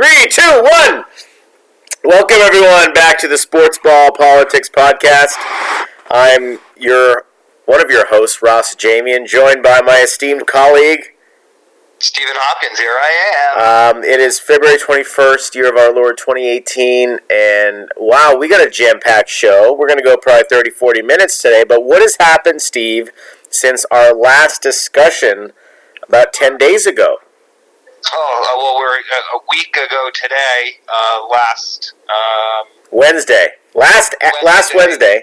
Three, two, one. Welcome everyone back to the Sports Ball Politics Podcast. I'm your one of your hosts, Ross Jamian, joined by my esteemed colleague. Stephen Hopkins, here I am. Um, it is February 21st, year of our Lord 2018, and wow, we got a jam packed show. We're going to go probably 30, 40 minutes today, but what has happened, Steve, since our last discussion about 10 days ago? Oh, uh, well, we're uh, a week ago today, uh, last um, Wednesday. Last Wednesday. last Wednesday.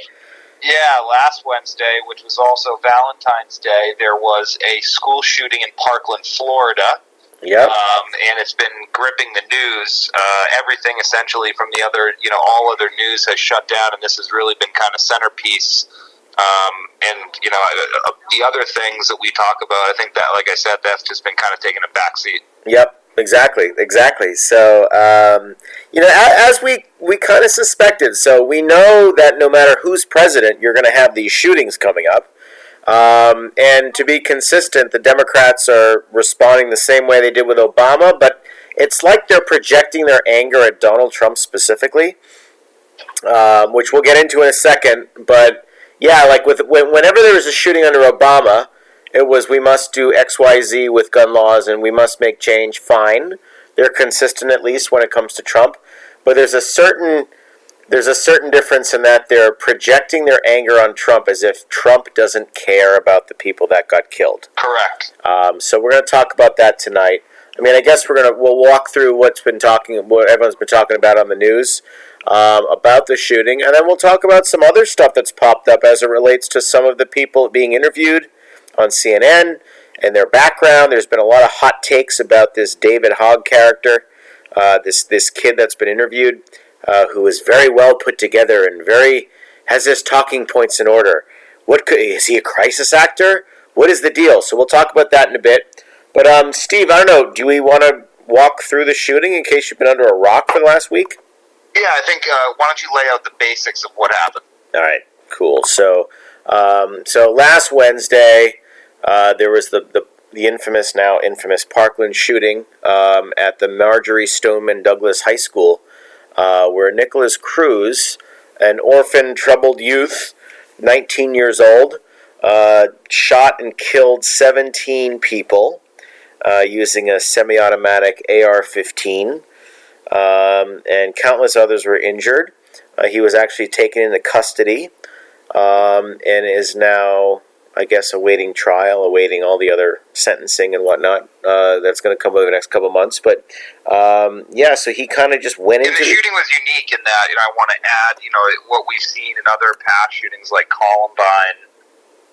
Yeah, last Wednesday, which was also Valentine's Day, there was a school shooting in Parkland, Florida. Yep. Um, and it's been gripping the news. Uh, everything essentially from the other, you know, all other news has shut down, and this has really been kind of centerpiece. Um, and you know, uh, the other things that we talk about, I think that, like I said, that's just been kind of taking a backseat. Yep. Exactly, exactly. So, um, you know, as we we kind of suspected, so we know that no matter who's president, you're going to have these shootings coming up. Um, and to be consistent, the Democrats are responding the same way they did with Obama, but it's like they're projecting their anger at Donald Trump specifically, um, which we'll get into in a second. But yeah, like with whenever there was a shooting under Obama it was we must do XYZ with gun laws and we must make change. Fine. They're consistent at least when it comes to Trump. But there's a certain there's a certain difference in that they're projecting their anger on Trump as if Trump doesn't care about the people that got killed. Correct. Um, so we're going to talk about that tonight. I mean, I guess we're gonna we'll walk through what's been talking, what everyone's been talking about on the news um, about the shooting, and then we'll talk about some other stuff that's popped up as it relates to some of the people being interviewed on CNN and their background. There's been a lot of hot takes about this David Hogg character, uh, this this kid that's been interviewed, uh, who is very well put together and very has his talking points in order. What could, is he a crisis actor? What is the deal? So we'll talk about that in a bit. But um, Steve, I don't know. Do we want to walk through the shooting in case you've been under a rock for the last week? Yeah, I think. Uh, why don't you lay out the basics of what happened? All right, cool. So, um, so last Wednesday, uh, there was the, the, the infamous, now infamous Parkland shooting um, at the Marjory Stoneman Douglas High School, uh, where Nikolas Cruz, an orphan, troubled youth, 19 years old, uh, shot and killed 17 people uh, using a semi automatic AR 15, um, and countless others were injured. Uh, he was actually taken into custody um, and is now I guess, awaiting trial, awaiting all the other sentencing and whatnot. Uh, that's going to come over the next couple months. But um, yeah, so he kind of just went and into the shooting was unique in that. You know, I want to add, you know, what we've seen in other past shootings like Columbine.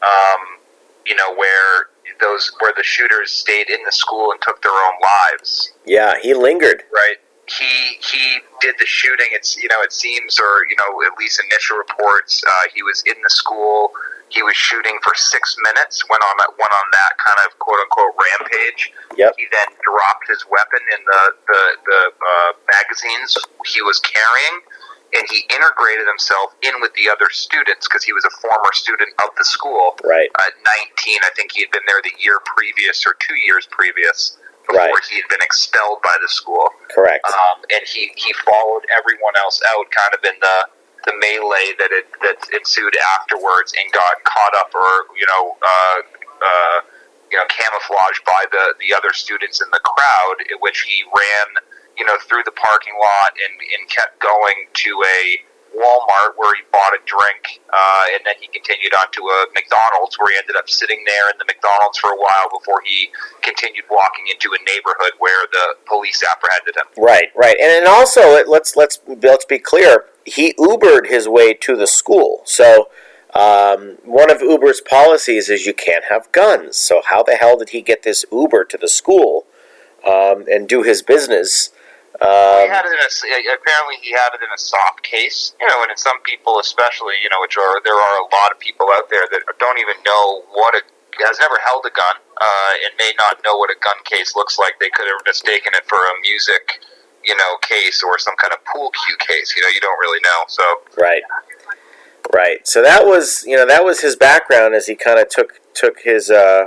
Um, you know, where those where the shooters stayed in the school and took their own lives. Yeah, he lingered. Right. He he did the shooting. It's you know it seems or you know at least initial reports. Uh, he was in the school he was shooting for six minutes, went on that went on that kind of quote unquote rampage. Yep. He then dropped his weapon in the the, the uh, magazines he was carrying, and he integrated himself in with the other students because he was a former student of the school. Right. At 19, I think he had been there the year previous or two years previous before right. he had been expelled by the school. Correct. Um, and he, he followed everyone else out kind of in the the melee that it, that ensued afterwards and got caught up or you know uh, uh, you know camouflaged by the the other students in the crowd, in which he ran you know through the parking lot and and kept going to a Walmart where he bought a drink, uh, and then he continued on to a McDonald's where he ended up sitting there in the McDonald's for a while before he continued walking into a neighborhood where the police apprehended him. Right, right, and and also let's let's let's be clear he Ubered his way to the school. So um, one of Uber's policies is you can't have guns. So how the hell did he get this Uber to the school um, and do his business? Um, he had it in a, apparently he had it in a soft case, you know, and in some people, especially, you know, which are there are a lot of people out there that don't even know what a has never held a gun uh, and may not know what a gun case looks like. They could have mistaken it for a music you know, case or some kind of pool cue case. You know, you don't really know. So right, right. So that was you know that was his background as he kind of took took his uh,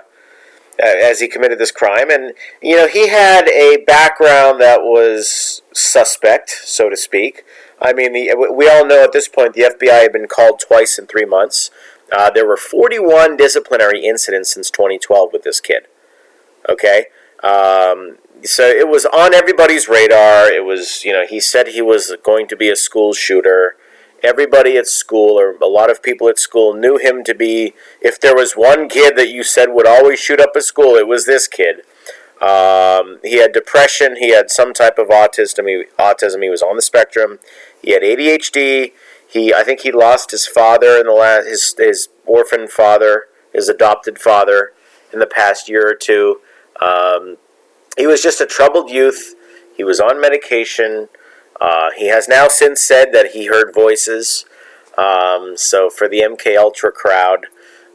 as he committed this crime. And, you know, he had a background that was suspect, so to speak. I mean, the, we all know at this point the FBI had been called twice in three months. Uh, there were 41 disciplinary incidents since 2012 with this kid. Okay? Um, so it was on everybody's radar. It was, you know, he said he was going to be a school shooter. Everybody at school, or a lot of people at school, knew him to be. If there was one kid that you said would always shoot up at school, it was this kid. Um, he had depression. He had some type of autism. He, autism. He was on the spectrum. He had ADHD. He, I think, he lost his father in the last his his orphan father, his adopted father, in the past year or two. Um, he was just a troubled youth. He was on medication. Uh, he has now since said that he heard voices. Um, so for the MK Ultra crowd,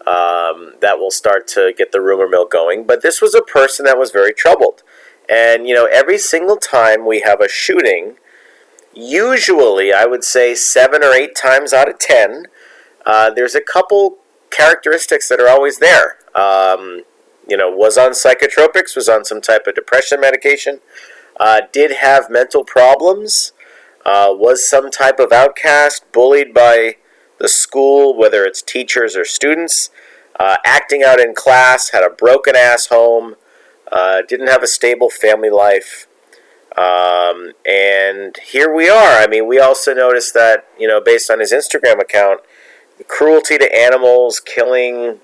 um, that will start to get the rumor mill going. But this was a person that was very troubled, and you know every single time we have a shooting, usually I would say seven or eight times out of ten, uh, there's a couple characteristics that are always there. Um, you know, was on psychotropics, was on some type of depression medication, uh, did have mental problems, uh, was some type of outcast, bullied by the school, whether it's teachers or students, uh, acting out in class, had a broken ass home, uh, didn't have a stable family life. Um, and here we are. I mean, we also noticed that, you know, based on his Instagram account, cruelty to animals, killing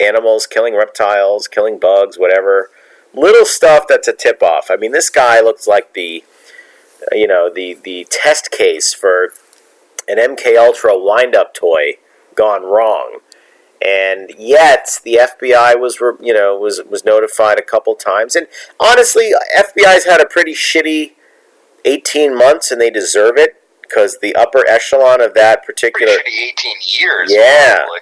animals, killing reptiles, killing bugs, whatever. Little stuff that's a tip off. I mean, this guy looks like the, uh, you know, the the test case for an MK Ultra wind up toy gone wrong. And yet the FBI was, you know, was was notified a couple times. And honestly, FBI's had a pretty shitty 18 months, and they deserve it because the upper echelon of that particular pretty 18 years. Yeah. Probably.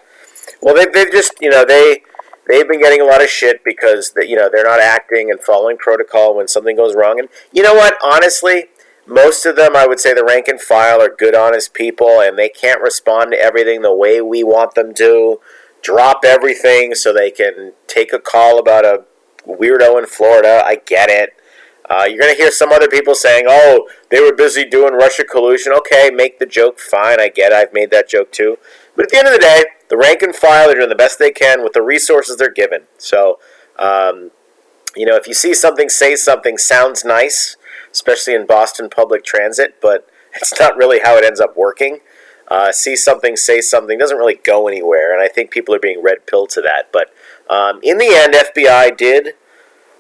Well, they they've just you know they they've been getting a lot of shit because you know they're not acting and following protocol when something goes wrong. And you know what? Honestly, most of them, I would say, the rank and file are good, honest people, and they can't respond to everything the way we want them to. Drop everything so they can take a call about a weirdo in Florida. I get it. Uh, you're going to hear some other people saying, oh, they were busy doing Russia collusion. Okay, make the joke. Fine, I get it. I've made that joke too. But at the end of the day, the rank and file are doing the best they can with the resources they're given. So, um, you know, if you see something, say something, sounds nice, especially in Boston public transit, but it's not really how it ends up working. Uh, see something, say something doesn't really go anywhere, and I think people are being red pilled to that. But um, in the end, FBI did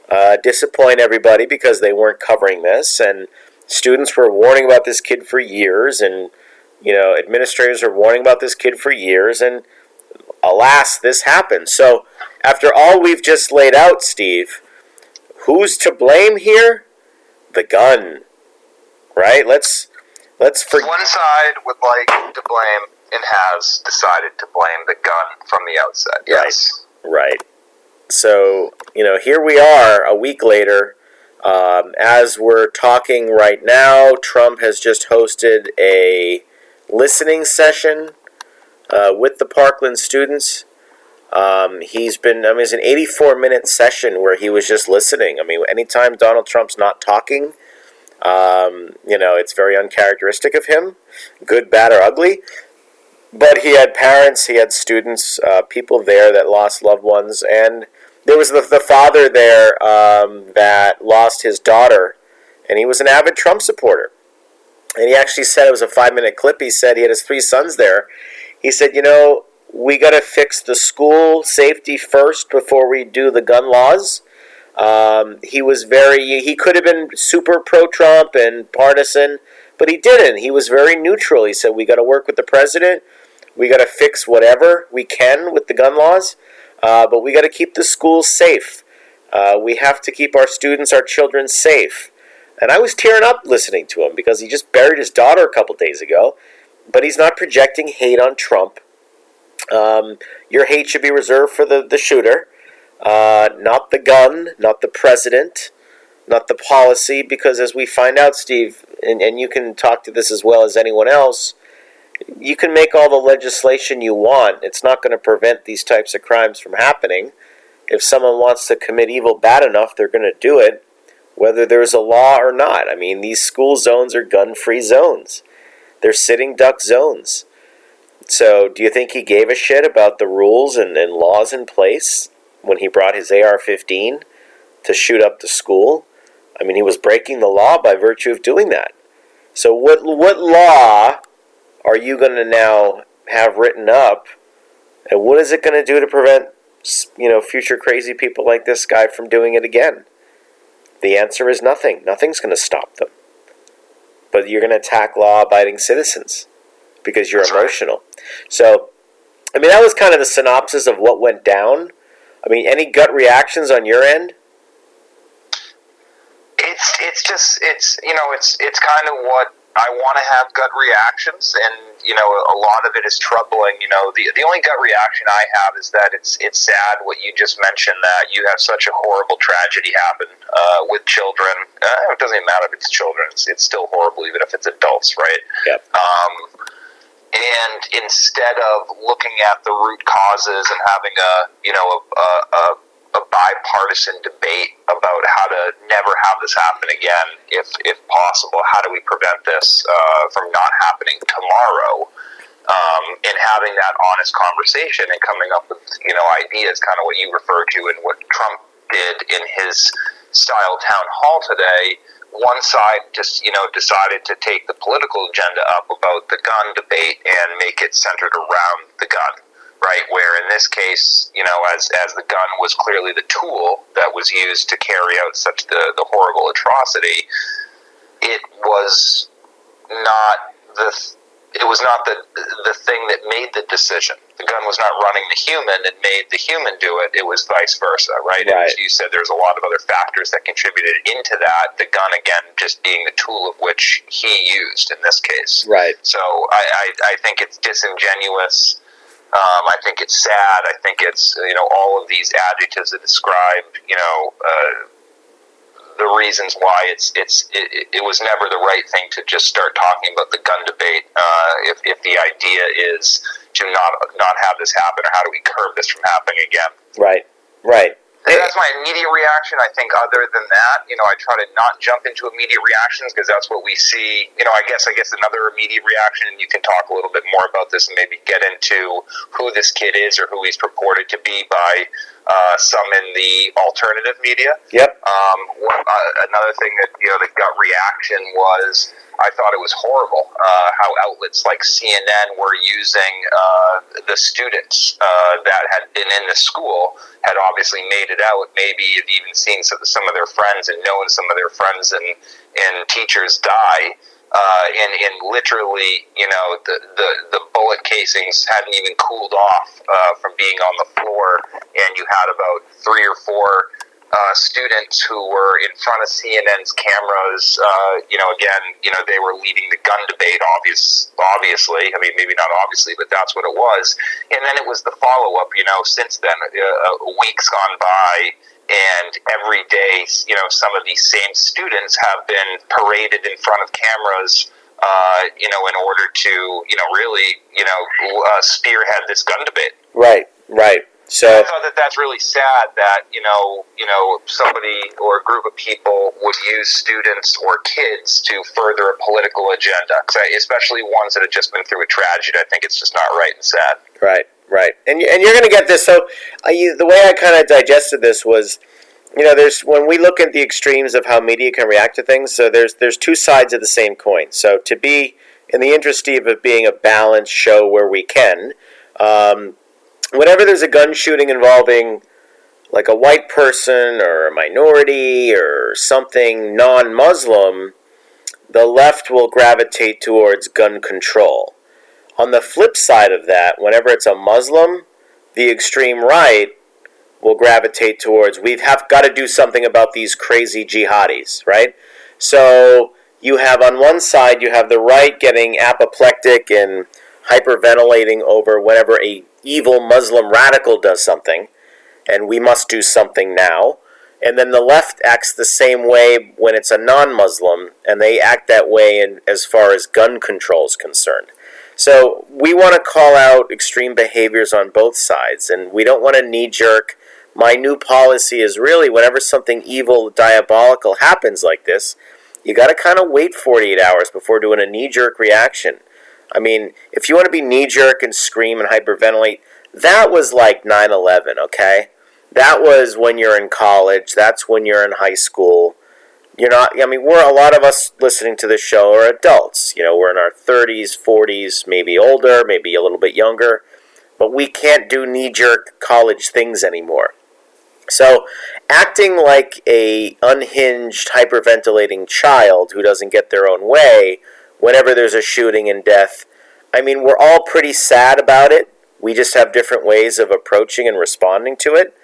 uh, disappoint everybody because they weren't covering this, and students were warning about this kid for years, and you know, administrators are warning about this kid for years, and alas, this happened. So, after all we've just laid out, Steve, who's to blame here? The gun, right? Let's let's for One side would like to blame and has decided to blame the gun from the outset. Yes. right. So you know, here we are a week later. Um, as we're talking right now, Trump has just hosted a listening session uh, with the Parkland students. Um, he's been, I mean, it's an 84 minute session where he was just listening. I mean, anytime Donald Trump's not talking, um, you know, it's very uncharacteristic of him, good, bad, or ugly. But he had parents, he had students, uh, people there that lost loved ones, and there was the, the father there um, that lost his daughter, and he was an avid Trump supporter. And he actually said it was a five minute clip. He said he had his three sons there. He said, you know, we got to fix the school safety first before we do the gun laws. Um, he was very, he could have been super pro Trump and partisan, but he didn't. He was very neutral. He said, we got to work with the president. We got to fix whatever we can with the gun laws, uh, but we got to keep the schools safe. Uh, we have to keep our students, our children safe. And I was tearing up listening to him because he just buried his daughter a couple days ago, but he's not projecting hate on Trump. Um, your hate should be reserved for the, the shooter, uh, not the gun, not the president, not the policy, because as we find out, Steve, and, and you can talk to this as well as anyone else, you can make all the legislation you want. It's not going to prevent these types of crimes from happening. if someone wants to commit evil bad enough, they're going to do it, whether there's a law or not. I mean, these school zones are gun free zones, they're sitting duck zones. So, do you think he gave a shit about the rules and, and laws in place when he brought his AR 15 to shoot up the school? I mean, he was breaking the law by virtue of doing that. So, what, what law are you going to now have written up? And what is it going to do to prevent, you know, future crazy people like this guy from doing it again? The answer is nothing. Nothing's going to stop them. But you're going to attack law abiding citizens because you're emotional. So, I mean, that was kind of the synopsis of what went down. I mean, any gut reactions on your end? It's it's just it's you know it's it's kind of what I want to have gut reactions, and you know a lot of it is troubling. You know, the the only gut reaction I have is that it's it's sad what you just mentioned that you have such a horrible tragedy happen uh, with children. Uh, it doesn't even matter if it's children; it's, it's still horrible, even if it's adults, right? Yep. Um, and instead of looking at the root causes and having a you know a, a, a a bipartisan debate about how to never have this happen again, if if possible. How do we prevent this uh, from not happening tomorrow? Um, and having that honest conversation and coming up with you know ideas, kind of what you referred to and what Trump did in his style town hall today. One side just you know decided to take the political agenda up about the gun debate and make it centered around the gun right? Where in this case, you know, as as the gun was clearly the tool that was used to carry out such the the horrible atrocity, it was not the it was not the the thing that made the decision. The gun was not running the human; it made the human do it. It was vice versa, right? right. As you said, there's a lot of other factors that contributed into that. The gun, again, just being the tool of which he used in this case. Right. So I, I, I think it's disingenuous um, I think it's sad. I think it's you know all of these adjectives that describe you know uh, the reasons why it's it's it, it, was never the right thing to just start talking about the gun debate. Uh, if if the idea is to not not have this happen, or how do we curb this from happening again? Right. Right. That's my immediate reaction. I think other than that, you know, I try to not jump into immediate reactions because that's what we see. You know, I guess I guess another immediate reaction, and you can talk a little bit more about this and maybe get into who this kid is or who he's purported to be by uh, some in the alternative media. Yep. Um, one, uh, another thing that you know the gut reaction was I thought it was horrible uh, how outlets like CNN were using uh, the students uh, that had been in the school, had obviously made it out. Maybe had even seen some, some of their friends and known some of their friends and, and teachers die. Uh, and, and literally, you know, the, the, the bullet casings hadn't even cooled off uh, from being on the floor, and you had about three or four uh, students who were in front of CNN's cameras. Uh, you know, again, you know, they were leading the gun debate. Obvious, obviously. I mean, maybe not obviously, but that's what it was. And then it was the follow up. You know, since then, uh, uh, weeks gone by. And every day, you know, some of these same students have been paraded in front of cameras uh, you know, in order to, you know, really, you know, uh, spearhead this gun debate. Right, right. So I thought that that's really sad that you know you know somebody or a group of people would use students or kids to further a political agenda, especially ones that have just been through a tragedy. I think it's just not right and sad. Right, right, and and you're going to get this. So uh, you, the way I kind of digested this was, you know, there's when we look at the extremes of how media can react to things. So there's there's two sides of the same coin. So to be in the interest of it being a balanced show where we can. Um, whenever there's a gun shooting involving like a white person or a minority or something non Muslim, the left will gravitate towards gun control. On the flip side of that, whenever it's a Muslim, the extreme right will gravitate towards we have got to do something about these crazy jihadis, right? So you have on one side you have the right getting apoplectic and hyperventilating over whenever a evil Muslim radical does something, and we must do something now. And then the left acts the same way when it's a non Muslim, and they act that way in, as far as gun control is concerned. So we want to call out extreme behaviors on both sides, and we don't want to knee jerk my new policy is really whenever something evil, diabolical happens like this, you got to kind of wait 48 hours before doing a knee jerk reaction. I mean, if you want to be knee jerk and scream and hyperventilate, that was like 9 11, okay? That was when you're in college, that's when you're in high school. You're not, I mean, we're a lot of us listening to this show are adults. You know, we're in our 30s, 40s, maybe older, maybe a little bit younger, but we can't do knee jerk college things anymore. So, acting like a unhinged, hyperventilating child who doesn't get their own way whenever there's a shooting and death, I mean, we're all pretty sad about it. We just have different ways of approaching and responding to it.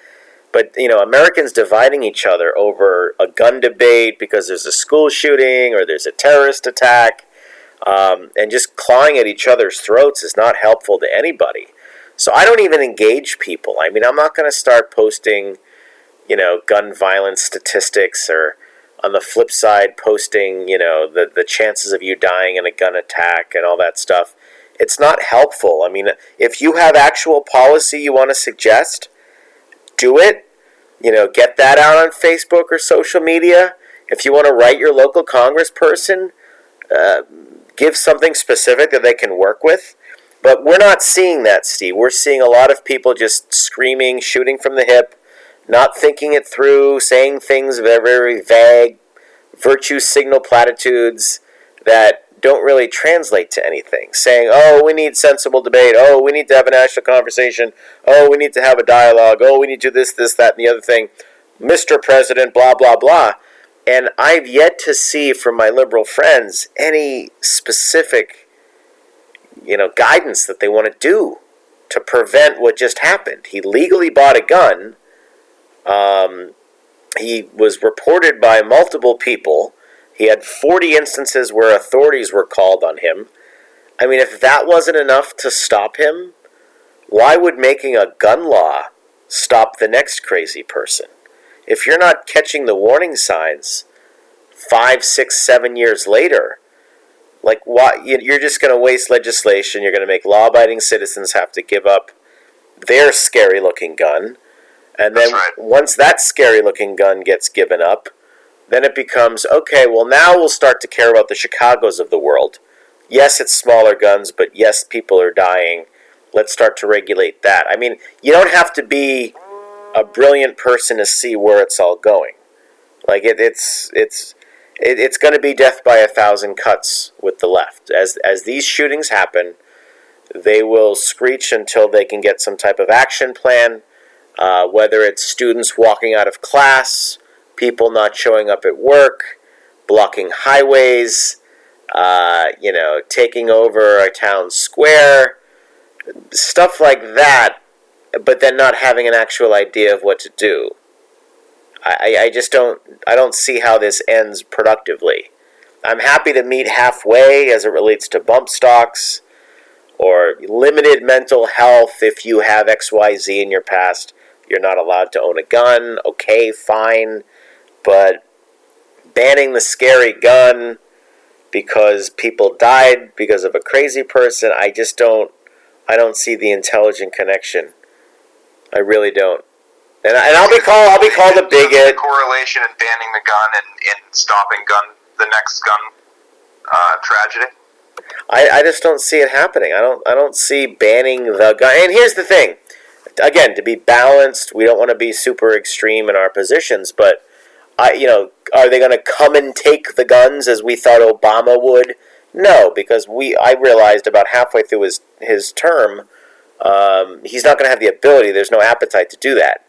But, you know, Americans dividing each other over a gun debate because there's a school shooting or there's a terrorist attack um, and just clawing at each other's throats is not helpful to anybody. So I don't even engage people. I mean, I'm not going to start posting you know, gun violence statistics or on the flip side posting, you know, the, the chances of you dying in a gun attack and all that stuff. It's not helpful. I mean, if you have actual policy you want to suggest, do it. You know, get that out on Facebook or social media. If you want to write your local congressperson, uh, give something specific that they can work with. But we're not seeing that, Steve. We're seeing a lot of people just screaming, shooting from the hip, not thinking it through, saying things very, very vague, virtue signal platitudes that don't really translate to anything. Saying, oh, we need sensible debate. Oh, we need to have a national conversation. Oh, we need to have a dialogue. Oh, we need to do this, this, that, and the other thing. Mr. President, blah, blah, blah. And I've yet to see from my liberal friends any specific, you know, guidance that they want to do to prevent what just happened. He legally bought a gun um, he was reported by multiple people. He had 40 instances where authorities were called on him. I mean, if that wasn't enough to stop him, why would making a gun law stop the next crazy person? If you're not catching the warning signs five, six, seven years later, like why you're just going to waste legislation. You're going to make law-abiding citizens have to give up their scary-looking gun and then right. once that scary looking gun gets given up, then it becomes okay, well, now we'll start to care about the Chicagos of the world. Yes, it's smaller guns, but yes, people are dying. Let's start to regulate that. I mean, you don't have to be a brilliant person to see where it's all going. Like it, it's it's it, it's going to be death by a thousand cuts with the left. As as these shootings happen, they will screech until they can get some type of action plan uh, whether it's students walking out of class, people not showing up at work, blocking highways, uh, you know, taking over a town square, stuff like that, but then not having an actual idea of what to do. I, I just don't I don't see how this ends productively. I'm happy to meet halfway as it relates to bump stocks or limited mental health if you have XYZ in your past. You're not allowed to own a gun. Okay, fine. But banning the scary gun because people died because of a crazy person, I just don't I don't see the intelligent connection. I really don't. And, and I'll be called I'll be called a bigot. Correlation in banning the gun and, and stopping gun the next gun uh, tragedy. I, I just don't see it happening. I don't I don't see banning the gun. And here's the thing again, to be balanced, we don't want to be super extreme in our positions, but I, you know, are they going to come and take the guns as we thought Obama would? No, because we I realized about halfway through his his term, um, he's not going to have the ability. There's no appetite to do that.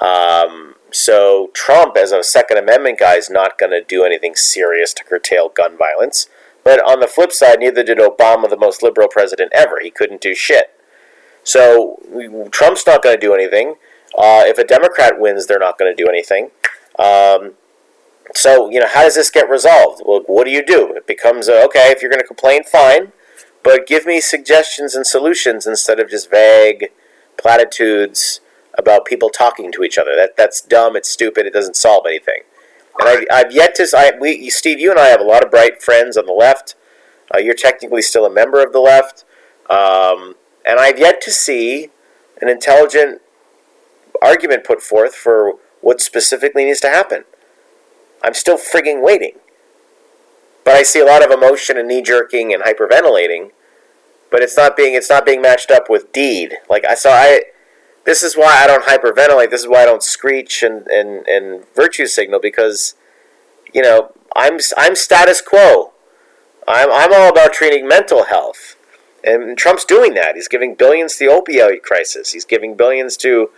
Um, so Trump, as a Second Amendment guy, is not going to do anything serious to curtail gun violence. But on the flip side, neither did Obama, the most liberal president ever. He couldn't do shit. So Trump's not going to do anything. Uh, if a Democrat wins, they're not going to do anything. Um, so you know, how does this get resolved? Well, what do you do? It becomes a, okay. If you're going to complain, fine, but give me suggestions and solutions instead of just vague platitudes about people talking to each other. That that's dumb. It's stupid. It doesn't solve anything. And I, I've yet to. I, we, Steve, you and I have a lot of bright friends on the left. Uh, you're technically still a member of the left. Um, and I've yet to see an intelligent argument put forth for what specifically needs to happen. I'm still frigging waiting. But I see a lot of emotion and knee jerking and hyperventilating, but it's not being it's not being matched up with deed. Like I saw I this is why I don't hyperventilate. This is why I don't screech and, and, and virtue signal because, you know, I'm I'm status quo. I'm I'm all about treating mental health, and Trump's doing that. He's giving billions to the opioid crisis. He's giving billions to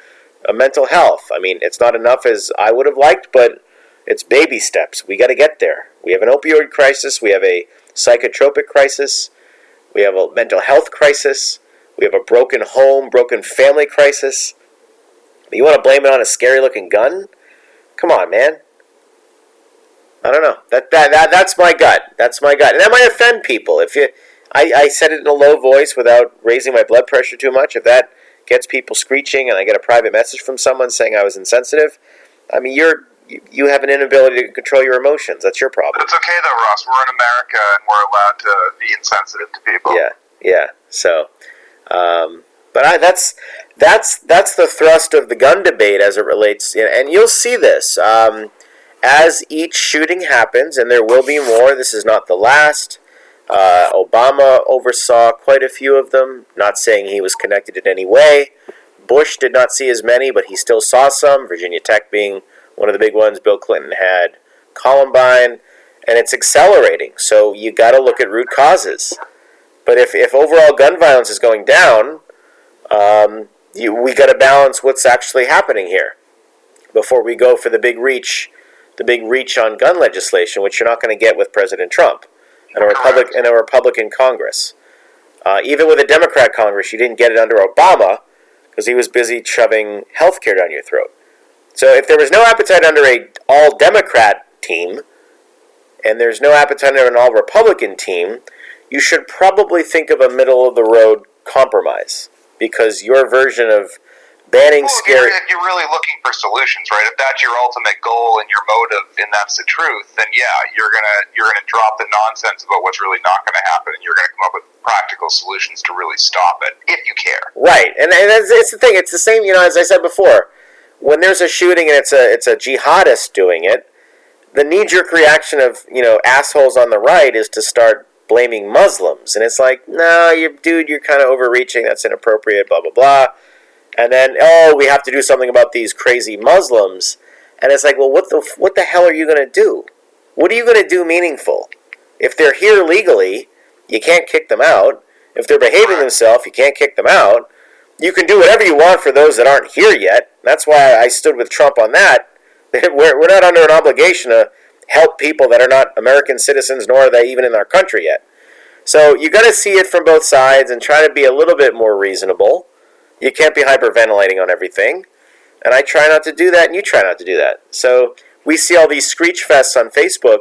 uh, mental health. I mean, it's not enough as I would have liked, but it's baby steps. We got to get there. We have an opioid crisis. We have a psychotropic crisis. We have a mental health crisis. We have a broken home, broken family crisis. You want to blame it on a scary looking gun? Come on, man. I don't know. That, that, that that's my gut. That's my gut. And that might offend people. If you I, I said it in a low voice without raising my blood pressure too much. If that gets people screeching and I get a private message from someone saying I was insensitive, I mean you're you have an inability to control your emotions. That's your problem. It's okay though, Ross. We're in America and we're allowed to be insensitive to people. Yeah, yeah. So, um, but I, that's that's that's the thrust of the gun debate as it relates, and you'll see this um, as each shooting happens, and there will be more. This is not the last. Uh, Obama oversaw quite a few of them. Not saying he was connected in any way. Bush did not see as many, but he still saw some. Virginia Tech being one of the big ones. Bill Clinton had Columbine, and it's accelerating. So you got to look at root causes. But if, if overall gun violence is going down, um, you, we got to balance what's actually happening here before we go for the big reach, the big reach on gun legislation, which you're not going to get with President Trump and a Republic and a Republican Congress. Uh, even with a Democrat Congress, you didn't get it under Obama because he was busy shoving health care down your throat. So if there was no appetite under a all Democrat team, and there's no appetite under an all Republican team, you should probably think of a middle of the road compromise because your version of banning well, scary. If you're really looking for solutions, right? If that's your ultimate goal and your motive, and that's the truth, then yeah, you're gonna you're gonna drop the nonsense about what's really not going to happen, and you're gonna come up with practical solutions to really stop it, if you care. Right, and and it's, it's the thing. It's the same, you know, as I said before when there's a shooting and it's a it's a jihadist doing it, the knee jerk reaction of you know assholes on the right is to start blaming Muslims, and it's like, no, you dude, you're kind of overreaching. That's inappropriate. Blah blah blah. And then oh, we have to do something about these crazy Muslims, and it's like, well, what the what the hell are you going to do? What are you going to do meaningful? If they're here legally, you can't kick them out. If they're behaving themselves, you can't kick them out you can do whatever you want for those that aren't here yet. That's why I stood with Trump on that. We're, we're not under an obligation to help people that are not American citizens, nor are they even in our country yet. So you got to see it from both sides and try to be a little bit more reasonable. You can't be hyperventilating on everything. And I try not to do that, and you try not to do that. So we see all these screech fests on Facebook.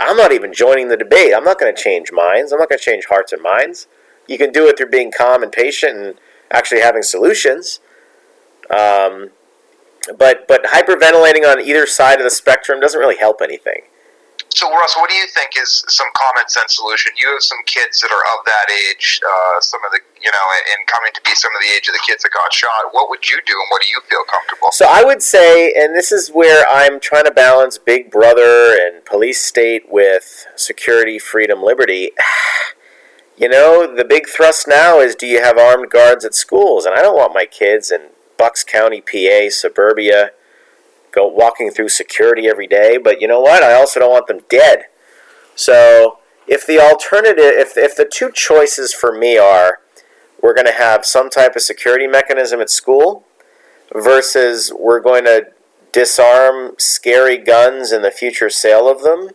I'm not even joining the debate. I'm not going to change minds. I'm not going to change hearts and minds. You can do it through being calm and patient and actually having solutions. Um, but but hyperventilating on either side of the spectrum doesn't really help anything. So, Russ, what do you think is some common sense solution? You have some kids that are of that age, uh, some of the, you know, and coming to be some of the age of the kids that got shot. What would you do, and what do you feel comfortable? So, I would say, and this is where I'm trying to balance Big Brother and police state with security, freedom, liberty. You know, the big thrust now is do you have armed guards at schools? And I don't want my kids in Bucks County, PA, suburbia, go walking through security every day. But you know what? I also don't want them dead. So if the alternative, if, if the two choices for me are we're going to have some type of security mechanism at school versus we're going to disarm scary guns and the future sale of them,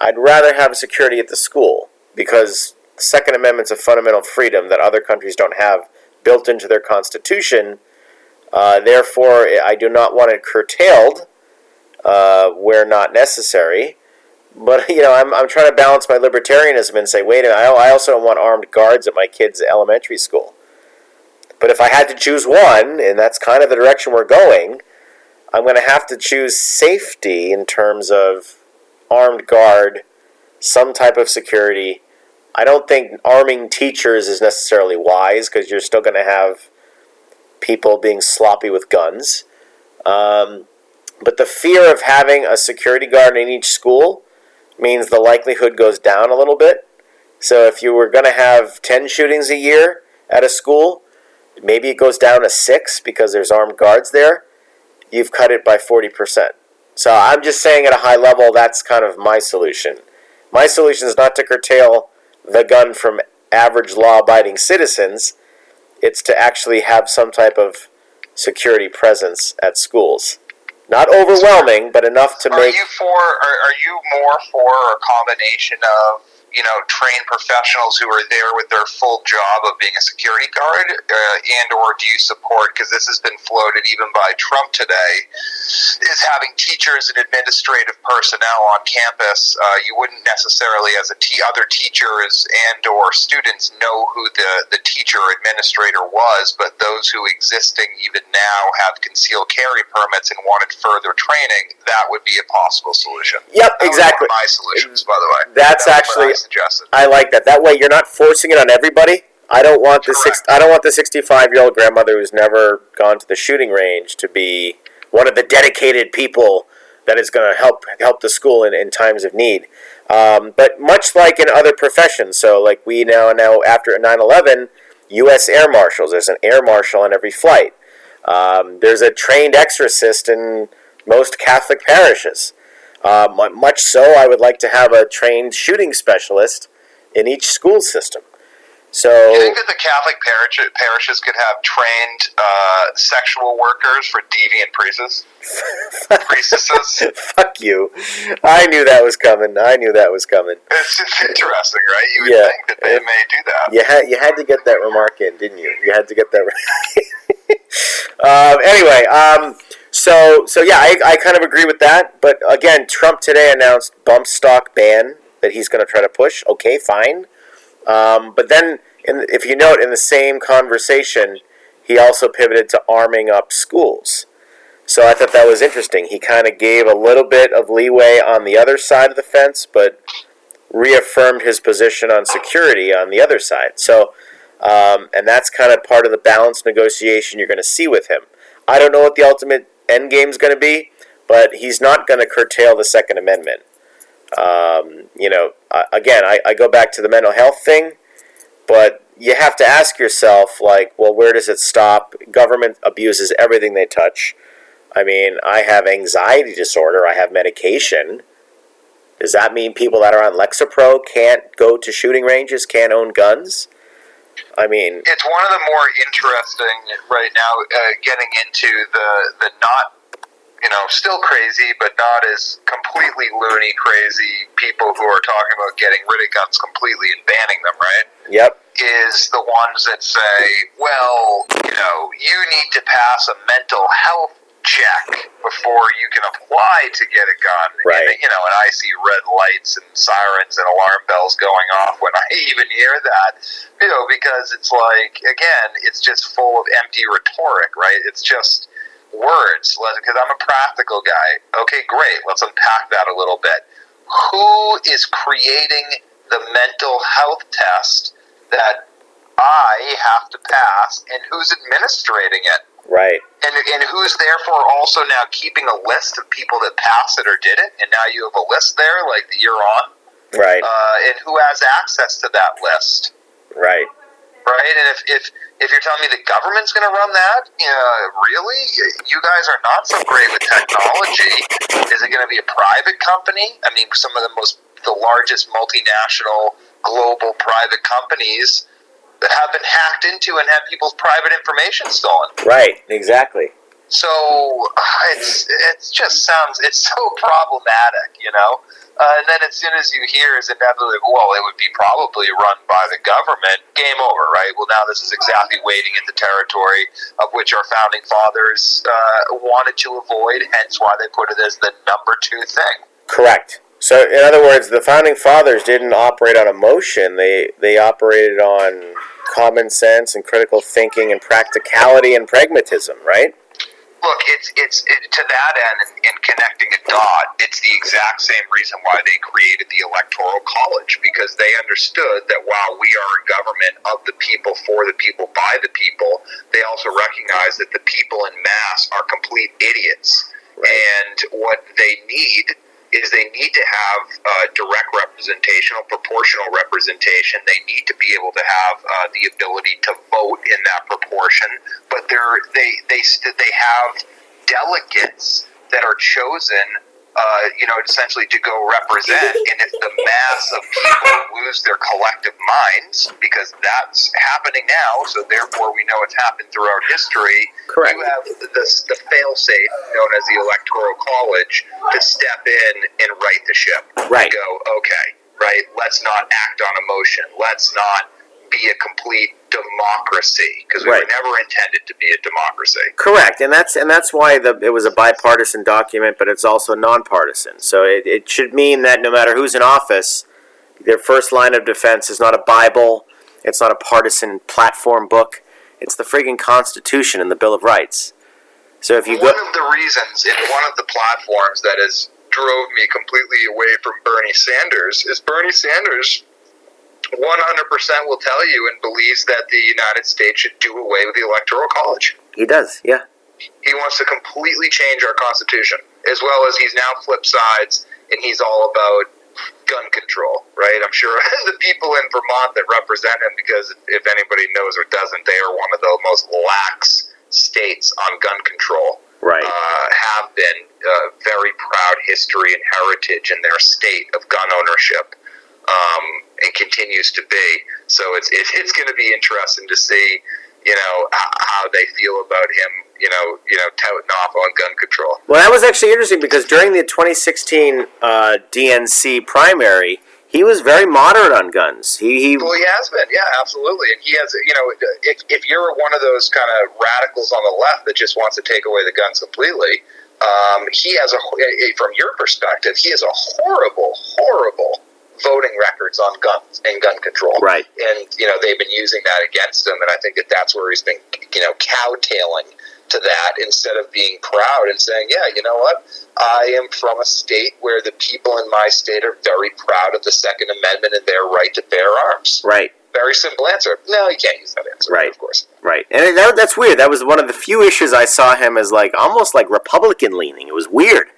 I'd rather have security at the school because the Second Amendment's a fundamental freedom that other countries don't have built into their constitution. Uh, therefore, I do not want it curtailed uh, where not necessary. But you know, I'm, I'm trying to balance my libertarianism and say, wait a minute, I also don't want armed guards at my kids' elementary school. But if I had to choose one, and that's kind of the direction we're going, I'm going to have to choose safety in terms of armed guard, some type of security, I don't think arming teachers is necessarily wise because you're still going to have people being sloppy with guns. Um, but the fear of having a security guard in each school means the likelihood goes down a little bit. So if you were going to have 10 shootings a year at a school, maybe it goes down to six because there's armed guards there. You've cut it by 40%. So I'm just saying at a high level, that's kind of my solution. My solution is not to curtail the gun from average law abiding citizens, it's to actually have some type of security presence at schools. Not overwhelming, but enough to are make. you for? Are, are you more for a combination of you know trained professionals who are there with their full job of being a security guard, uh, and or do you support? Because this has been floated even by Trump today, is having teachers and administrative personnel on campus. Uh, you wouldn't necessarily, as a t- other teachers and or students, know who the the teacher or administrator was, but those who existing even now have concealed carry permits and wanted further training, that would be a possible solution. Yep, That was one of exactly. my solutions, by the way. That's That was what actually- I suggested. I like that. That way, you're not forcing it on everybody. I don't want the six. I don't want the 65 year old grandmother who's never gone to the shooting range to be one of the dedicated people that is going to help help the school in, in times of need. Um, but much like in other professions, so like we now now after 9/11, U.S. Air Marshals. There's an air marshal on every flight. Um, there's a trained exorcist in most Catholic parishes. Uh, much so, I would like to have a trained shooting specialist in each school system. Do you think that the Catholic parish, parishes could have trained uh, sexual workers for deviant priests? Priestesses? fuck you. I knew that was coming. I knew that was coming. It's, it's interesting, right? You would Yeah. think that they may do that. You had you had to get that remark in, didn't you? You had to get that. um, anyway, um, so so yeah, I, I kind of agree with that. But again, Trump today announced bump stock ban that he's going to try to push. Okay, fine. Um, but then, in, if you note, in the same conversation, he also pivoted to arming up schools. So I thought that was interesting. He kind of gave a little bit of leeway on the other side of the fence, but reaffirmed his position on security on the other side. So, um, and that's kind of part of the balanced negotiation you're going to see with him. I don't know what the ultimate end game is going to be, but he's not going to curtail the Second Amendment. Um, you know, again, I, I go back to the mental health thing, but you have to ask yourself, like, well, where does it stop? Government abuses everything they touch. I mean, I have anxiety disorder. I have medication. Does that mean people that are on Lexapro can't go to shooting ranges, can't own guns? I mean, It's one of the more interesting right now, uh, getting into the the not, you know, still crazy, but not as completely loony crazy people who are talking about getting rid of guns completely and banning them, right? yep, is the ones that say, well, you know, you need to pass a mental health check before you can apply to get a gun. Right. And, you know, and I see red lights and sirens and alarm bells going off when I even hear that, you know, because it's like, again, it's just full of empty rhetoric, right? It's just words. Because I'm a practical guy. Okay, great. Let's unpack that a little bit. Who is creating the mental health test that I have to pass, and who's administrating it? Right, And, and who's therefore also now keeping a list of people that passed it or did it, and now you have a list there, like that you're on, right, uh, and who has access to that list, right. right? And if if, if you're telling me the government's going to run that, you know, really, you guys are not so great with technology. Is it going to be a private company? I mean, some of the most the largest multinational global private companies have been hacked into and have people's private information stolen. Right, exactly. So it's it just sounds it's so problematic, you know. Uh, and then as soon as you hear is inevitably, well, it would be probably run by the government. Game over, right? Well, now this is exactly wading into territory of which our founding fathers uh, wanted to avoid. Hence, why they put it as the number two thing. Correct. So, in other words, the founding fathers didn't operate on emotion. They they operated on common sense and critical thinking and practicality and pragmatism, right? look, it's it's it, to that end, in, in connecting a dot, it's the exact same reason why they created the electoral college because they understood that while we are a government of the people, for the people, by the people, they also recognize that the people in mass are complete idiots, right. and what they need is they need to have uh, direct representation or proportional representation. They need to be able to have uh, the ability to vote in that proportion, but they're, they they they have delegates that are chosen uh, you know, essentially to go represent. And if the mass of people lose their collective minds, because that's happening now, so therefore we know it's happened throughout history. Correct. You have the, the fail-safe known as the Electoral College to step in and right the ship. Right. go, okay, right, let's not act on emotion. Let's not be a complete democracy because we right. were never intended to be a democracy. Correct, and that's and that's why the, it was a bipartisan document, but it's also nonpartisan. So it, it should mean that no matter who's in office, their first line of defense is not a Bible, it's not a partisan platform book, it's the frigging Constitution and the Bill of Rights. So if you one go- of the reasons in one of the platforms that has drove me completely away from Bernie Sanders is Bernie Sanders 100% will tell you and believes that the United States should do away with the Electoral College. He does, yeah. He wants to completely change our Constitution, as well as he's now flipped sides and he's all about gun control, right? I'm sure the people in Vermont that represent him, because if anybody knows or doesn't, they are one of the most lax states on gun control. Right. Uh, have been uh, very proud history and heritage in their state of gun ownership um, and continues to be. So it's it, it's going to be interesting to see, you know, how they feel about him. You know, you know, touting off on gun control. Well, that was actually interesting because during the 2016 uh, DNC primary, he was very moderate on guns. He, he well, he has been, yeah, absolutely. And he has, you know, if, if you're one of those kind of radicals on the left that just wants to take away the guns completely, um, he has a, from your perspective, he has a horrible, horrible voting records on guns and gun control. Right. And, you know, they've been using that against him. And I think that that's where he's been, you know, cowtailing to that instead of being proud and saying, yeah, you know what? I am from a state where the people in my state are very proud of the Second Amendment and their right to bear arms. Right. Very simple answer. No, you can't use that answer. Right. Of course. Right. And that, that's weird. That was one of the few issues I saw him as like almost like Republican leaning. It was weird.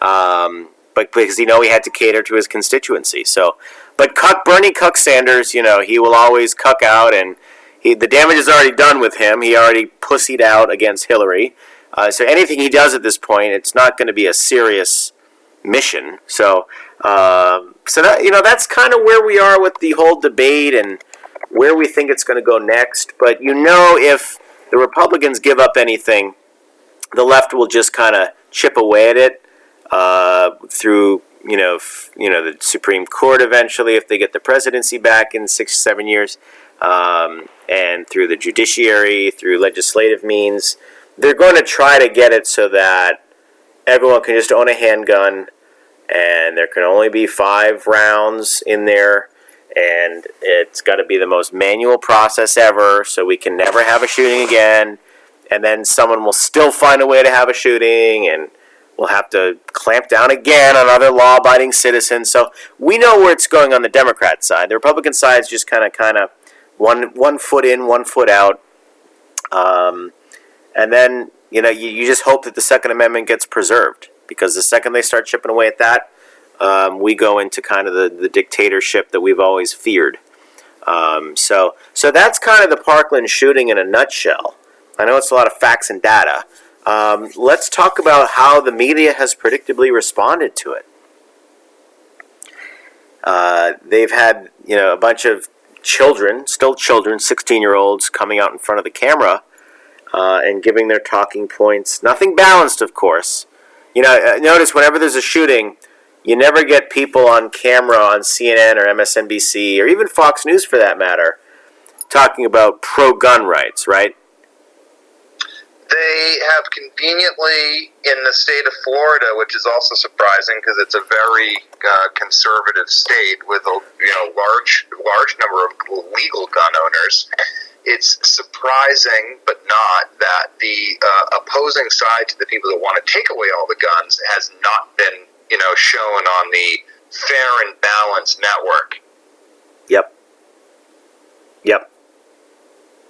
Um, but because you know he had to cater to his constituency. So, but Cuck Bernie Cuck Sanders, you know, he will always cuck out, and he the damage is already done with him. He already pussied out against Hillary. Uh, so anything he does at this point, it's not going to be a serious mission. So, um, so that you know, that's kind of where we are with the whole debate and where we think it's going to go next. But you know, if the Republicans give up anything, the left will just kind of chip away at it uh, through you know f- you know the Supreme Court eventually if they get the presidency back in six seven years, um, and through the judiciary through legislative means, they're going to try to get it so that everyone can just own a handgun, and there can only be five rounds in there. And it's got to be the most manual process ever, so we can never have a shooting again. And then someone will still find a way to have a shooting, and We'll have to clamp down again on other law-abiding citizens. So we know where it's going on the Democrat side. The Republican side is just kind of, kind of one one foot in, one foot out. Um, and then you know you, you just hope that the Second Amendment gets preserved because the second they start chipping away at that, um, we go into kind of the, the dictatorship that we've always feared. Um, so so that's kind of the Parkland shooting in a nutshell. I know it's a lot of facts and data, um, let's talk about how the media has predictably responded to it. Uh, they've had you know a bunch of children, still children, 16 year olds, coming out in front of the camera uh, and giving their talking points. Nothing balanced, of course. You know, uh, notice whenever there's a shooting, you never get people on camera on CNN or MSNBC or even Fox News for that matter talking about pro gun rights, right? They have conveniently in the state of Florida, which is also surprising because it's a very uh, conservative state with a you know large large number of legal gun owners, it's surprising but not that the uh, opposing side to the people that want to take away all the guns has not been, you know, shown on the fair and balanced network. Yep. Yep.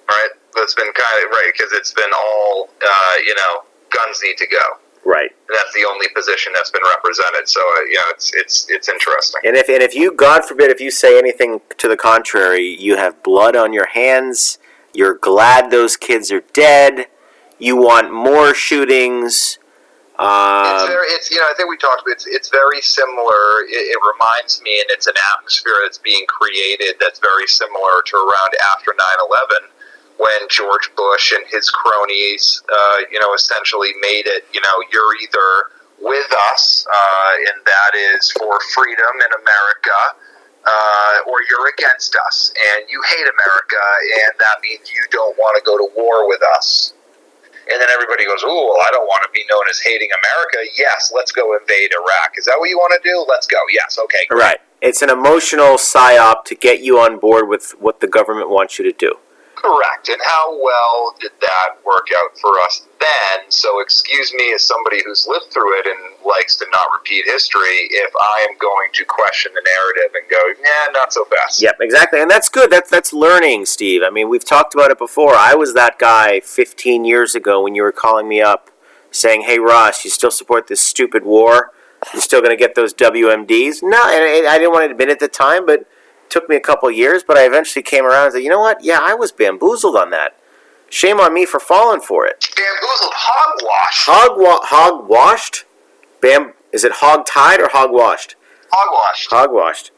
Right. That's been kind of right because it's been all, uh, you know, guns need to go. Right. And that's the only position that's been represented. So uh, yeah, it's it's it's interesting. And if and if you, God forbid, if you say anything to the contrary, you have blood on your hands. You're glad those kids are dead. You want more shootings. it's Um, very, it's you know, I think we talked about it's it's very similar. It, it reminds me, and it's an atmosphere that's being created that's very similar to around after 9-11 when George Bush and his cronies, uh, you know, essentially made it. You know, you're either with us, uh, and that is for freedom in America, uh, or you're against us, and you hate America, and that means you don't want to go to war with us. And then everybody goes, "Ooh, well, I don't want to be known as hating America." Yes, let's go invade Iraq. Is that what you want to do? Let's go. Yes, okay. great. right. It's an emotional psyop to get you on board with what the government wants you to do. Correct. And how well did that work out for us then? So, excuse me, as somebody who's lived through it and likes to not repeat history, if I am going to question the narrative and go, "Yeah, not so fast." Yep, exactly, and that's good. That's that's learning, Steve. I mean, we've talked about it before. I was that guy 15 years ago when you were calling me up, saying, "Hey, Ross, you still support this stupid war? You still going to get those WMDs?" No, and I didn't want to admit it at the time, but took me a couple years. But I eventually came around and said, "You know what? Yeah, I was bamboozled on that. Shame on me for falling for it. Bamboozled hogwash. Hog wa- hog washed, bam. Is it hog tied or hog washed? Hogwash. hogwashed,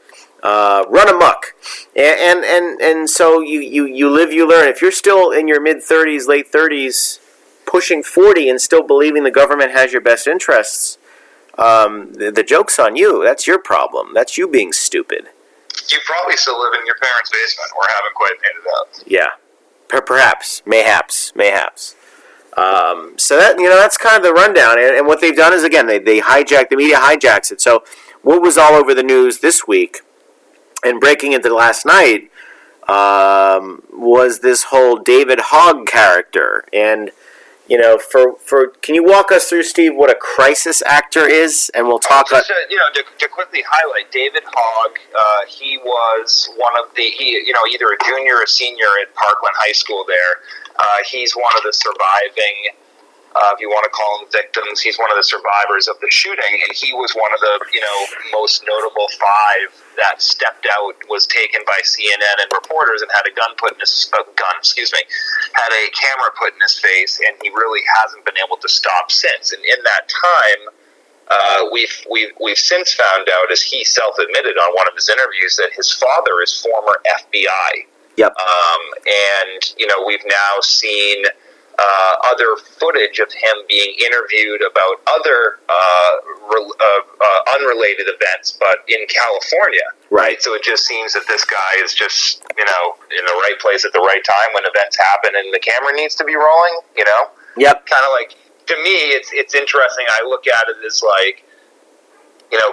uh, run amok, and, and and and so you you you live, you learn. If you're still in your mid thirties, late thirties, pushing forty, and still believing the government has your best interests, um, the, the joke's on you. That's your problem. That's you being stupid. You probably still live in your parents' basement or haven't quite made it out. Yeah, per- perhaps, mayhaps, mayhaps. Um, so that you know that's kind of the rundown, and, and what they've done is again they they hijack the media hijacks it. So what was all over the news this week, and breaking into last night, um, was this whole David Hogg character, and you know for for can you walk us through Steve what a crisis actor is, and we'll talk. Just to, you know, to, to quickly highlight, David Hogg, uh, he was one of the, he, you know, either a junior or senior at Parkland High School there. Uh, he's one of the surviving, uh, if you want to call him victims, he's one of the survivors of the shooting, and he was one of the, you know, most notable five that stepped out, was taken by CNN and reporters, and had a gun put in his uh, gun, excuse me, had a camera put in his face, and he really hasn't been able to stop since. And in that time, uh, we've, we've, we've since found out, as he self admitted on one of his interviews, that his father is former FBI. Yep. Um, and, you know, we've now seen uh, other footage of him being interviewed about other uh, re- uh, uh, unrelated events, but in California. Right. So it just seems that this guy is just, you know, in the right place at the right time when events happen and the camera needs to be rolling, you know? Yep. kind of like to me it's it's interesting i look at it as like you know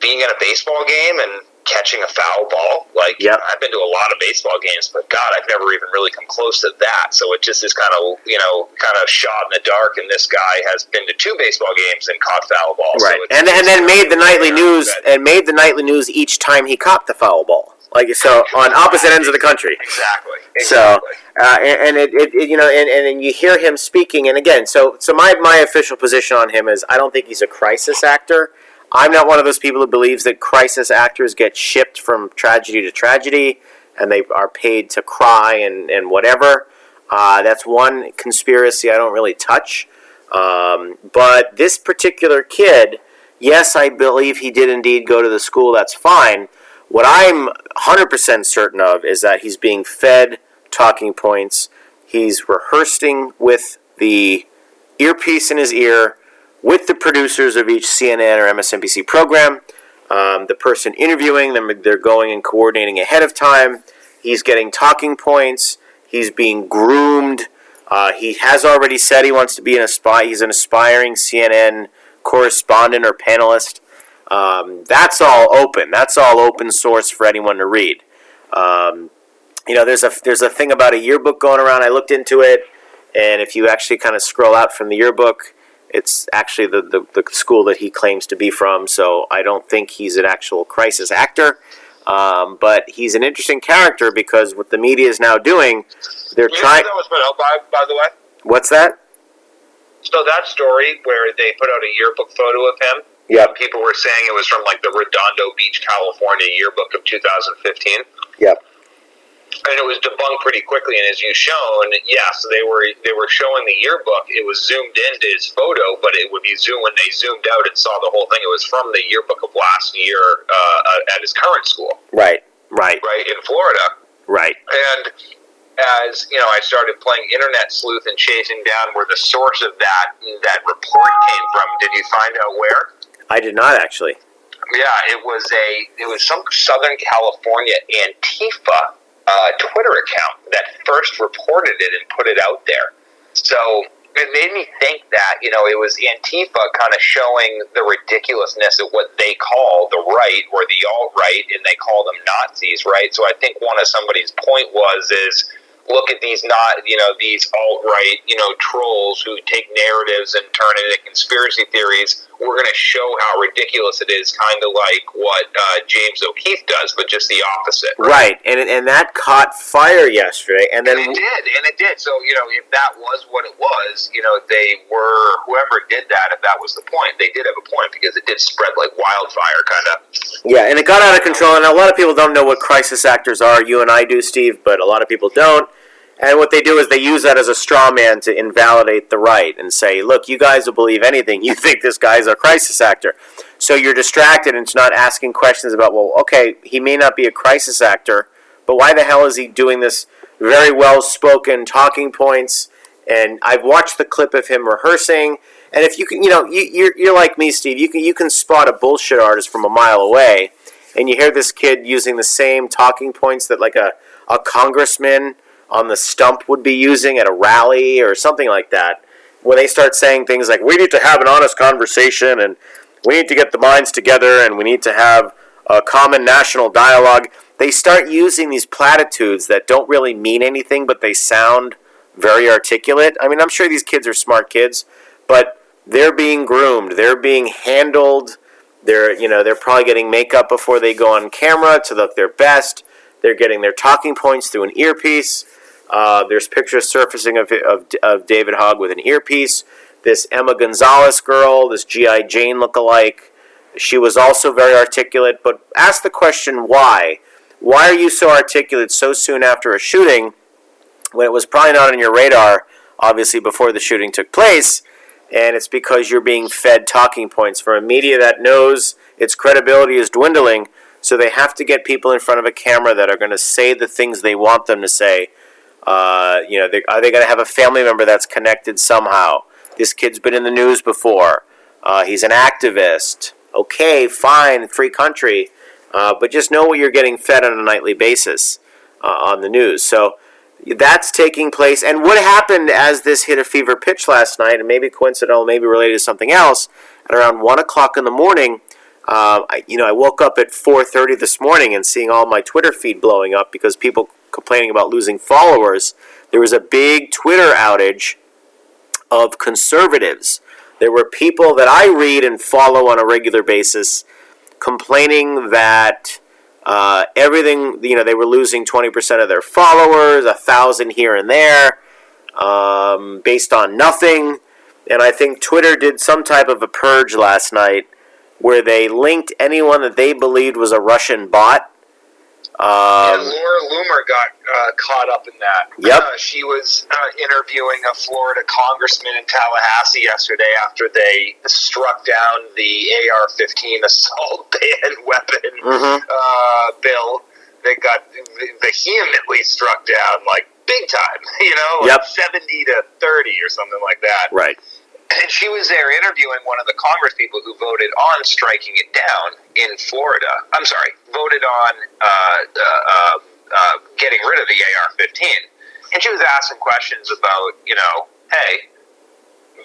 being at a baseball game and catching a foul ball like Yep. i've been to a lot of baseball games but god i've never even really come close to that so it just is kind of you know kind of shot in the dark and this guy has been to two baseball games and caught foul balls Right, so and and then made the nightly news but- and made the nightly news each time he caught the foul ball. Like so, on opposite ends of the country. exactly So, uh, and, and it, it, it- you know, and, and then you hear him speaking, and again, so so my my official position on him is I don't think he's a crisis actor. I'm not one of those people who believes that crisis actors get shipped from tragedy to tragedy, and they are paid to cry and and whatever. Uh, that's one conspiracy I don't really touch. Um, but this particular kid, yes, I believe he did indeed go to the school. That's fine. What I'm 100% certain of is that he's being fed talking points. He's rehearsing with the earpiece in his ear with the producers of each CNN or MSNBC program. Um, the person interviewing them, they're going and coordinating ahead of time. He's getting talking points. He's being groomed. Uh, he has already said he wants to be an aspire. He's an aspiring CNN correspondent or panelist. Um, that's all open. That's all open source for anyone to read. Um, you know, there's a there's a thing about a yearbook going around. I looked into it, and if you actually kind of scroll out from the yearbook, it's actually the, the, the school that he claims to be from. So I don't think he's an actual crisis actor. Um, but he's an interesting character because what the media is now doing, they're trying. that was put out by, by the way. What's that? So that story where they put out a yearbook photo of him. Yeah. People were saying it was from like the Redondo Beach, California yearbook of 2015. Yep. And it was debunked pretty quickly. And as you shown, yes, they were they were showing the yearbook. It was zoomed into his photo, but it would be zoomed when they zoomed out and saw the whole thing. It was from the yearbook of last year uh, at his current school, Right. Right. right in Florida. Right. And as you know, I started playing internet sleuth and chasing down where the source of that that report came from. Did you find out where? I did not actually. Yeah, it was a it was some Southern California Antifa uh, Twitter account that first reported it and put it out there. So it made me think that you know it was Antifa kind of showing the ridiculousness of what they call the right or the alt right, and they call them Nazis, right? So I think one of somebody's point was is look at these not you know these alt right you know trolls who take narratives and turn it into conspiracy theories. We're going to show how ridiculous it is, kind of like what uh, James O'Keefe does, but just the opposite. Right. And and that caught fire yesterday. And then And it did, and it did. So you know, if that was what it was, you know, they were whoever did that. If that was the point, they did have a point because it did spread like wildfire, kind of. Yeah, and it got out of control, and a lot of people don't know what crisis actors are. You and I do, Steve, but a lot of people don't. And what they do is they use that as a straw man to invalidate the right and say, look, you guys will believe anything. You think this guy's a crisis actor. So you're distracted and it's not asking questions about, well, okay, he may not be a crisis actor, but why the hell is he doing this very well spoken talking points? And I've watched the clip of him rehearsing. And if you can, you know, you, you're, you're like me, Steve. You can you can spot a bullshit artist from a mile away, and you hear this kid using the same talking points that like a, a congressman on the stump would be using at a rally or something like that. When they start saying things like, we need to have an honest conversation and we need to get the minds together and we need to have a common national dialogue, they start using these platitudes that don't really mean anything, but they sound very articulate. I mean, I'm sure these kids are smart kids, but they're being groomed, they're being handled. They're, you know, they're probably getting makeup before they go on camera to look their best. They're getting their talking points through an earpiece. Uh, there's pictures surfacing of, of, of David Hogg with an earpiece. This Emma Gonzalez girl, this G.I. Jane lookalike, she was also very articulate. But ask the question why? Why are you so articulate so soon after a shooting when it was probably not on your radar, obviously, before the shooting took place? And it's because you're being fed talking points from a media that knows its credibility is dwindling. So they have to get people in front of a camera that are going to say the things they want them to say. Uh, you know, they, are they going to have a family member that's connected somehow? This kid's been in the news before. Uh, he's an activist. Okay, fine, free country. Uh, but just know what you're getting fed on a nightly basis uh, on the news. So that's taking place. And what happened as this hit a fever pitch last night, and maybe coincidental, maybe related to something else, at around 1 o'clock in the morning, uh, I, you know, I woke up at 4:30 this morning and seeing all my Twitter feed blowing up because people complaining about losing followers. There was a big Twitter outage of conservatives. There were people that I read and follow on a regular basis complaining that uh, everything, you know, they were losing 20% of their followers, a thousand here and there, um, based on nothing. And I think Twitter did some type of a purge last night where they linked anyone that they believed was a Russian bot. Yeah, Um, Laura Loomer got uh, caught up in that. Yep. Uh, she was uh, interviewing a Florida congressman in Tallahassee yesterday after they struck down the AR-15 assault ban weapon Mhm. uh, bill. They got vehemently struck down, like big time. You know, like Yep. seventy to thirty or something like that. right. And she was there interviewing one of the Congress people who voted on striking it down in Florida. I'm sorry, voted on uh, uh, uh, getting rid of the AR-15. And she was asking questions about, you know, hey,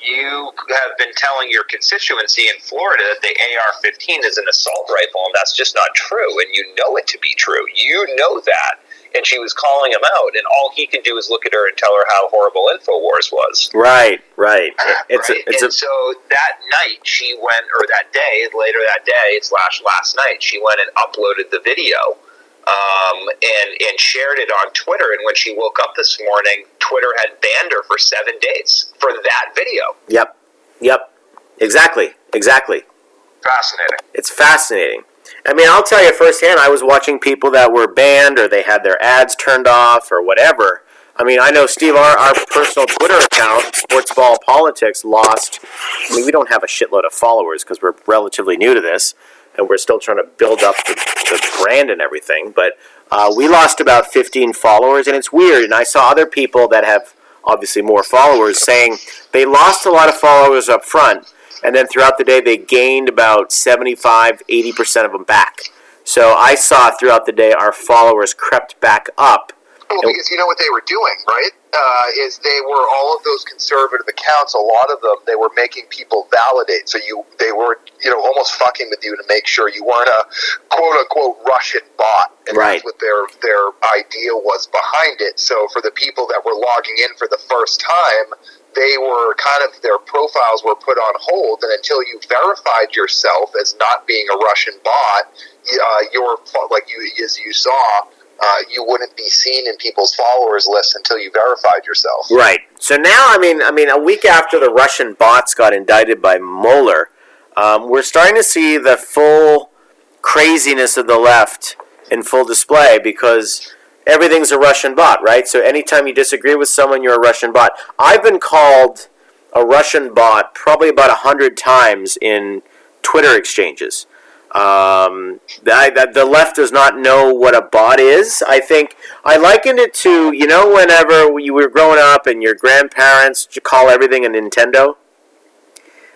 you have been telling your constituency in Florida that the AR-15 is an assault rifle, and that's just not true, and you know it to be true. You know that, and she was calling him out, and all he could do is look at her and tell her how horrible Infowars was. Right, right. It's right? a, it's and a, so that night she went, or that day, later that day slash last night, she went and uploaded the video um, and and shared it on Twitter. And when she woke up this morning, Twitter had banned her for seven days for that video. yep, yep. Exactly, exactly. Fascinating. It's fascinating. I mean, I'll tell you firsthand, I was watching people that were banned or they had their ads turned off or whatever. I mean, I know, Steve, our, our personal Twitter account, Sportsball Politics, lost. I mean, we don't have a shitload of followers because we're relatively new to this and we're still trying to build up the, the brand and everything. But uh, we lost about 15 followers, and it's weird. And I saw other people that have obviously more followers saying they lost a lot of followers up front, and then throughout the day they gained about 75, 80% of them back. So I saw throughout the day our followers crept back up. Well, because you know what they were doing, right? Uh, is they were all of those conservative accounts. A lot of them they were making people validate. So you they were you know almost fucking with you to make sure you weren't a quote unquote Russian bot. And Right. that's what their their idea was behind it. So for the people that were logging in for the first time, they were kind of their profiles were put on hold, and until you verified yourself as not being a Russian bot, uh, your like you as you saw. Uh, you wouldn't be seen in people's followers list until you verified yourself. Right. So now, I mean, I mean, a week after the Russian bots got indicted by Mueller, um, we're starting to see the full craziness of the left in full display because everything's a Russian bot, right? So anytime you disagree with someone, you're a Russian bot. I've been called a Russian bot probably about a hundred times in Twitter exchanges. Um, the, the, the left does not know what a bot is. I think I likened it to you know whenever you were growing up and your grandparents call everything a Nintendo.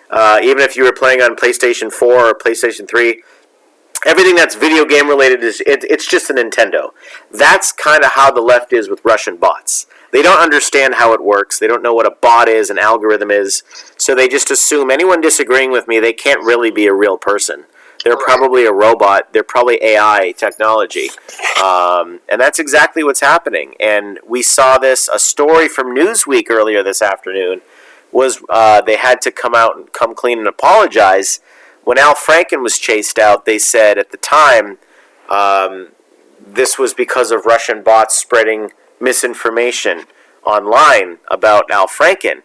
Uh, even if you were playing on PlayStation 4 or PlayStation 3, everything that's video game related is it, it's just a Nintendo. That's kind of how the left is with Russian bots. They don't understand how it works. They don't know what a bot is, an algorithm is. So they just assume anyone disagreeing with me, they can't really be a real person. They're Right. probably a robot. They're probably AI technology. Um, and that's exactly what's happening. And we saw this, a story from Newsweek earlier this afternoon was uh, they had to come out and come clean and apologize. When Al Franken was chased out, they said at the time um, this was because of Russian bots spreading misinformation online about Al Franken.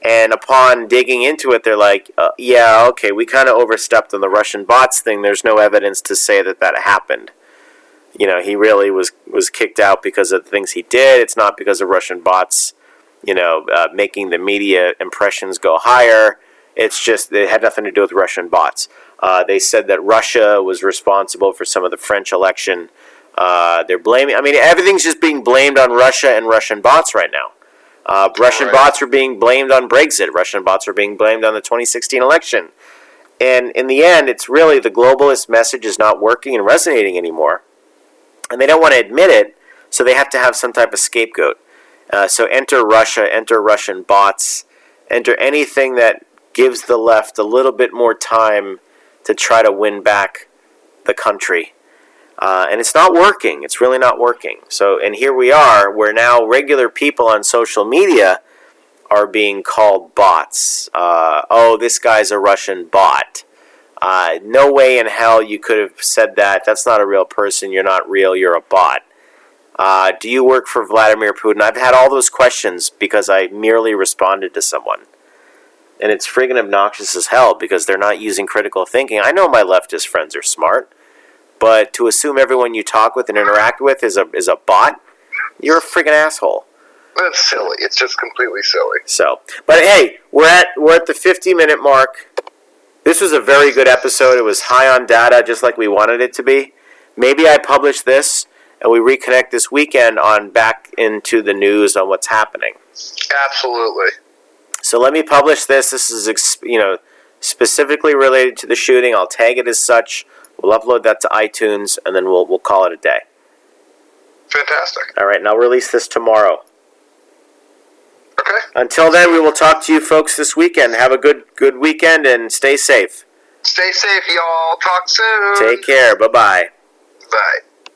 And upon digging into it, they're like, uh, yeah, okay, we kind of overstepped on the Russian bots thing. There's no evidence to say that that happened. You know, he really was, was kicked out because of the things he did. It's not because of Russian bots, you know, uh, making the media impressions go higher. It's just, it had nothing to do with Russian bots. Uh, they said that Russia was responsible for some of the French election. Uh, they're blaming, I mean, everything's just being blamed on Russia and Russian bots right now. Uh, Russian Right. bots are being blamed on Brexit. Russian bots are being blamed on the 2016 election. And in the end, it's really the globalist message is not working and resonating anymore. And they don't want to admit it, so they have to have some type of scapegoat. Uh, so enter Russia, enter Russian bots, enter anything that gives the left a little bit more time to try to win back the country. Uh, and it's not working. It's really not working. So, and here we are, where now regular people on social media are being called bots. Uh, oh, this guy's a Russian bot. Uh, no way in hell you could have said that. That's not a real person. You're not real. You're a bot. Uh, do you work for Vladimir Putin? I've had all those questions because I merely responded to someone. And it's friggin' obnoxious as hell because they're not using critical thinking. I know my leftist friends are smart, but to assume everyone you talk with and interact with is a is a bot, you're a friggin' asshole. That's silly. It's just completely silly. So, but hey, we're at we're at the 50 minute mark. This was a very good episode. It was high on data, just like we wanted it to be. Maybe I publish this and we reconnect this weekend on back into the news on what's happening. Absolutely. So let me publish this. This is you know specifically related to the shooting. I'll tag it as such. We'll upload that to iTunes and then we'll we'll call it a day. Fantastic. All right, and I'll release this tomorrow. Okay. Okay. Until then, we will talk to you folks this weekend. Have a good good weekend and stay safe. Stay safe, y'all. Talk soon. Take care. Bye bye. Bye.